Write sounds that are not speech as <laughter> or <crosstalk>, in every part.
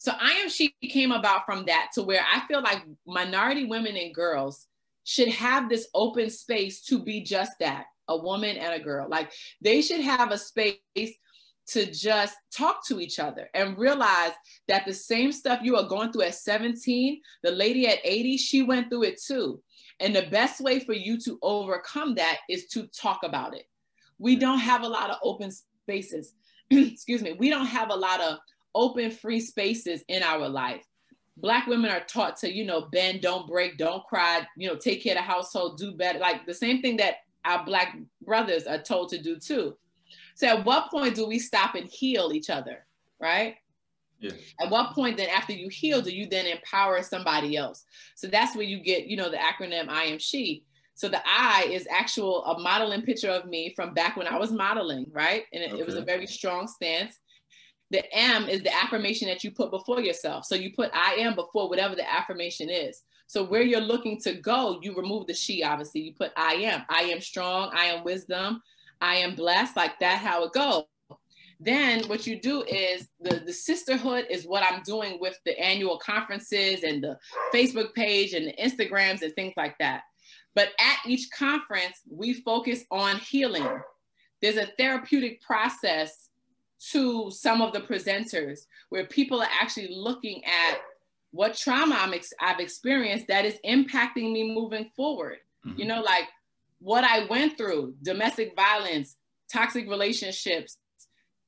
So I am she came about from that to where I feel like minority women and girls should have this open space to be just that a woman and a girl. Like they should have a space to just talk to each other and realize that the same stuff you are going through at 17, the lady at 80, she went through it too. And the best way for you to overcome that is to talk about it. We don't have a lot of open spaces. <clears throat> Excuse me. We don't have a lot of open, free spaces in our life. Black women are taught to, you know, bend, don't break, don't cry, you know, take care of the household, do better. Like the same thing that our Black brothers are told to do too. So at what point do we stop and heal each other, right? Yeah. At what point then after you heal, do you then empower somebody else? So that's where you get, you know, the acronym I am she. So the I is actual a modeling picture of me from back when I was modeling, right? And it, okay. it was a very strong stance. The M is the affirmation that you put before yourself. So you put I am before whatever the affirmation is. So where you're looking to go, you remove the she, obviously. You put I am. I am strong. I am wisdom. I am blessed. Like that, how it goes. Then what you do is the, the sisterhood is what I'm doing with the annual conferences and the Facebook page and the Instagrams and things like that. But at each conference, we focus on healing. There's a therapeutic process to some of the presenters where people are actually looking at what trauma i have experienced that is impacting me moving forward. Mm-hmm. You know, like what I went through, domestic violence, toxic relationships,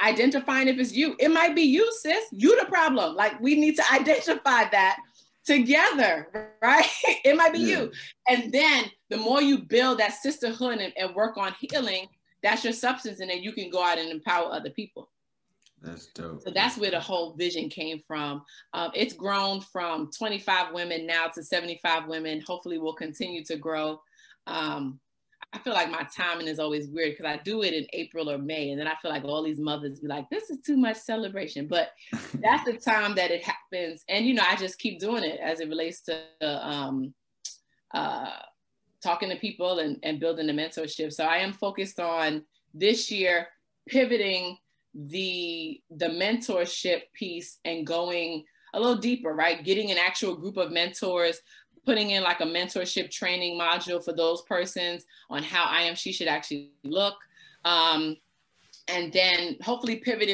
identifying if it's you. It might be you, sis. You the problem. Like we need to <laughs> identify that together, right? <laughs> it might be yeah. you. And then the more you build that sisterhood and, and, work on healing, that's your substance. And then you can go out and empower other people. That's dope. So that's where the whole vision came from. Um, it's grown from 25 women now to 75 women. Hopefully, will continue to grow. Um, I feel like my timing is always weird because I do it in April or May, and then I feel like all these mothers be like, "This is too much celebration," but <laughs> that's the time that it happens, and you know, I just keep doing it as it relates to um, uh, talking to people and, and building the mentorship. So I am focused on this year pivoting the the mentorship piece and going a little deeper, right? Getting an actual group of mentors, putting in like a mentorship training module for those persons on how I am she should actually look. Um, and then hopefully pivoting